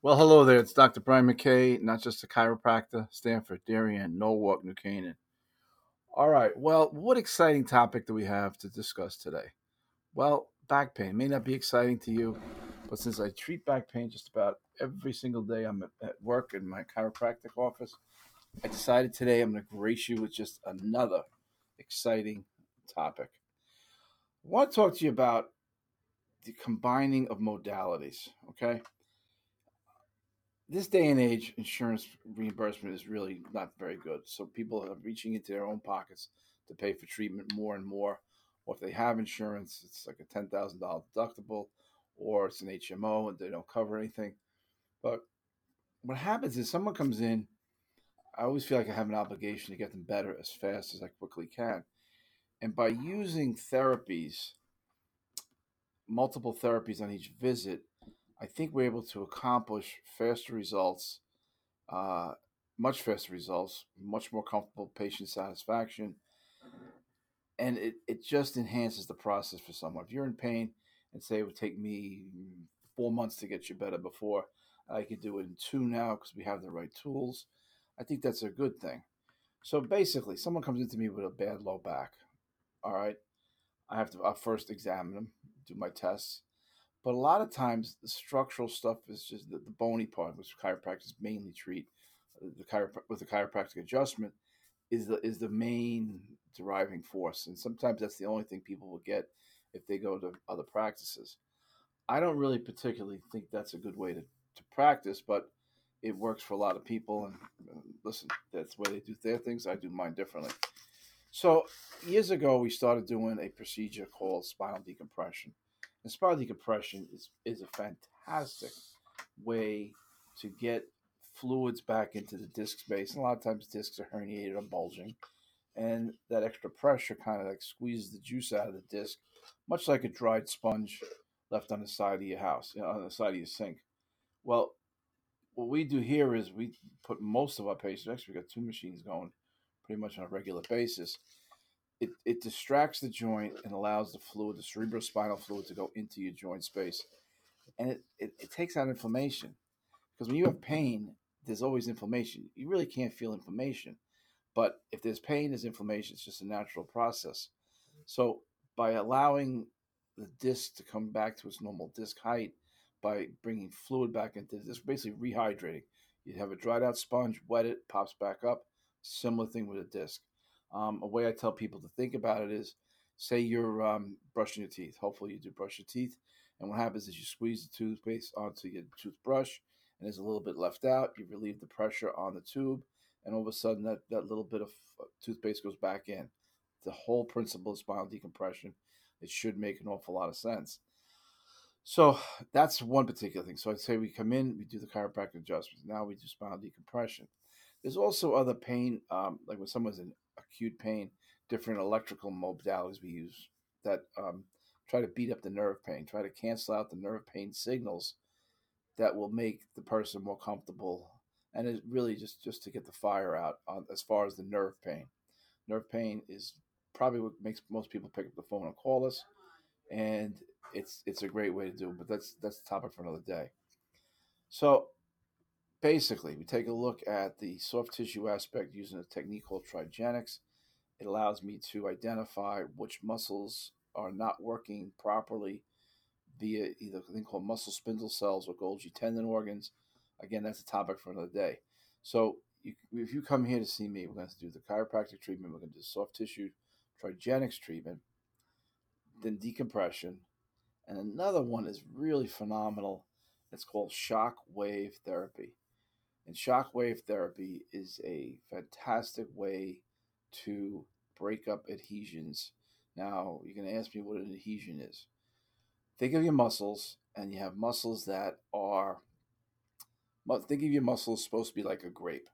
Well, hello there. It's Dr. Brian McKay, not just a chiropractor, Stamford, Darien, Norwalk, New Canaan. All right. Well, what exciting topic do we have to discuss today? Well, back pain may not be exciting to you, but since I treat back pain just about every single day I'm at work in my chiropractic office, I decided today I'm going to grace you with just another exciting topic. I want to talk to you about the combining of modalities, okay? This day and age, insurance reimbursement is really not very good. So people are reaching into their own pockets to pay for treatment more and more. Or if they have insurance, it's like a ten thousand dollar deductible, or it's an HMO and they don't cover anything. But what happens is someone comes in. I always feel like I have an obligation to get them better as fast as I quickly can, and by using therapies, multiple therapies on each visit, I think we're able to accomplish faster results, uh, much faster results, much more comfortable patient satisfaction, and it, it just enhances the process for someone. If you're in pain and say it would take me four months to get you better before, I could do it in two now because we have the right tools. I think that's a good thing. So basically, someone comes into me with a bad low back. All right, I have to I'll first examine them, do my tests but a lot of times, the structural stuff is just the, the bony part, which chiropractors mainly treat. Uh, the chiropr- with the chiropractic adjustment is the is the main driving force, and sometimes that's the only thing people will get if they go to other practices. I don't really particularly think that's a good way to, to practice, but it works for a lot of people. And uh, listen, that's the way they do their things. I do mine differently. So years ago, we started doing a procedure called spinal decompression and spinal decompression is, is a fantastic way to get fluids back into the disc space. And a lot of times discs are herniated or bulging. And that extra pressure kind of like squeezes the juice out of the disc, much like a dried sponge left on the side of your house, you know, on the side of your sink. Well, what we do here is we put most of our patients, actually, we got two machines going pretty much on a regular basis it, it distracts the joint and allows the fluid, the cerebrospinal fluid, to go into your joint space. And it, it, it takes out inflammation. Because when you have pain, there's always inflammation. You really can't feel inflammation. But if there's pain, there's inflammation. It's just a natural process. So by allowing the disc to come back to its normal disc height, by bringing fluid back into this, basically rehydrating. You have a dried out sponge, wet it, pops back up. Similar thing with a disc. Um, a way I tell people to think about it is say you're um, brushing your teeth. Hopefully, you do brush your teeth. And what happens is you squeeze the toothpaste onto your toothbrush, and there's a little bit left out. You relieve the pressure on the tube, and all of a sudden, that, that little bit of uh, toothpaste goes back in. The whole principle of spinal decompression. It should make an awful lot of sense. So that's one particular thing. So I'd say we come in, we do the chiropractic adjustments. Now we do spinal decompression. There's also other pain, um, like when someone's in acute pain, different electrical modalities we use that um, try to beat up the nerve pain, try to cancel out the nerve pain signals that will make the person more comfortable. And it's really just just to get the fire out on, as far as the nerve pain. Nerve pain is probably what makes most people pick up the phone and call us, and it's it's a great way to do it. But that's that's the topic for another day. So basically, we take a look at the soft tissue aspect using a technique called trigenics. It allows me to identify which muscles are not working properly via either a thing called muscle spindle cells or Golgi tendon organs. Again, that's a topic for another day. So you, if you come here to see me, we're going to do the chiropractic treatment, we're going to do soft tissue trigenics treatment, then decompression, and another one is really phenomenal. It's called shock wave therapy. And shockwave therapy is a fantastic way to break up adhesions. Now, you're going to ask me what an adhesion is. Think of your muscles, and you have muscles that are, think of your muscles supposed to be like a grape.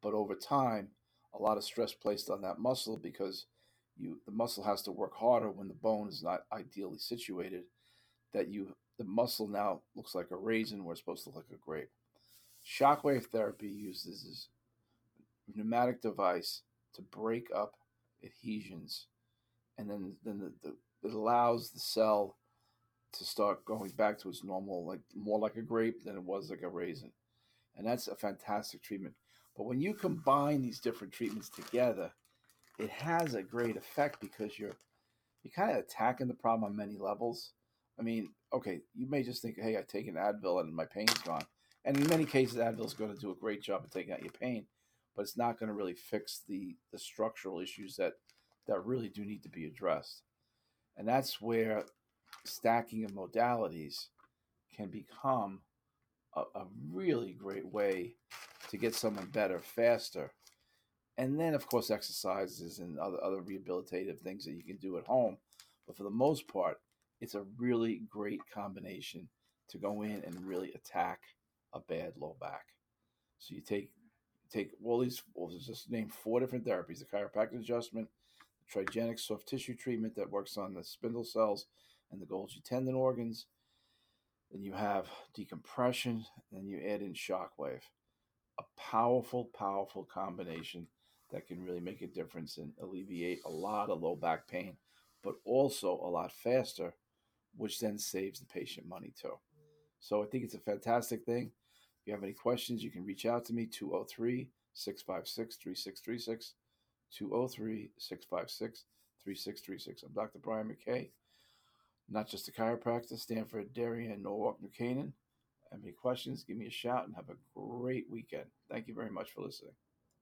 But over time, a lot of stress placed on that muscle because you the muscle has to work harder when the bone is not ideally situated that you the muscle now looks like a raisin where it's supposed to look like a grape Shockwave therapy uses a pneumatic device to break up adhesions, and then then the, the, it allows the cell to start going back to its normal, like more like a grape than it was like a raisin. And that's a fantastic treatment. But when you combine these different treatments together, it has a great effect because you're you're kind of attacking the problem on many levels. I mean, okay, you may just think, hey, I take an Advil and my pain's gone. And in many cases, Advil's going to do a great job of taking out your pain, but it's not going to really fix the the structural issues that that really do need to be addressed. And that's where stacking of modalities can become a, a really great way to get someone better faster. And then, of course, exercises and other, other rehabilitative things that you can do at home. But for the most part, it's a really great combination to go in and really attack a bad low back. So you take take all these, well, just name four different therapies: the chiropractic adjustment, the trigenic soft tissue treatment that works on the spindle cells and the Golgi tendon organs. Then you have decompression, then you add in shockwave. A powerful, powerful combination that can really make a difference and alleviate a lot of low back pain, but also a lot faster, which then saves the patient money too. So I think it's a fantastic thing. You have any questions, you can reach out to me 203 656 3636. 203 656 3636. I'm Dr. Brian McKay, not just a chiropractor, Stamford, Darien, Norwalk, New Canaan. Have any questions? Give me a shout and have a great weekend. Thank you very much for listening.